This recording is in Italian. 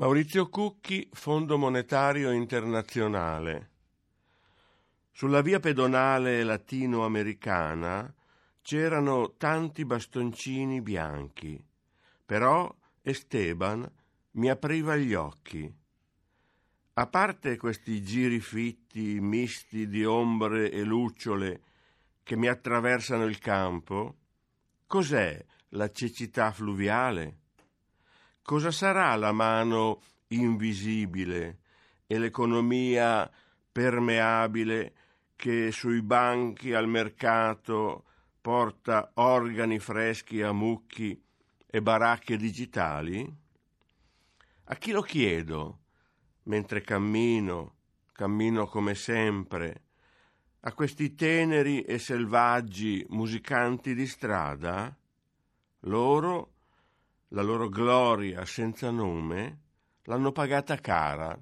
Maurizio Cucchi, Fondo Monetario Internazionale. Sulla via pedonale latinoamericana c'erano tanti bastoncini bianchi, però Esteban mi apriva gli occhi. A parte questi giri fitti, misti di ombre e lucciole che mi attraversano il campo, cos'è la cecità fluviale? Cosa sarà la mano invisibile e l'economia permeabile che sui banchi al mercato porta organi freschi a mucchi e baracche digitali? A chi lo chiedo mentre cammino, cammino come sempre, a questi teneri e selvaggi musicanti di strada? Loro la loro gloria senza nome l'hanno pagata cara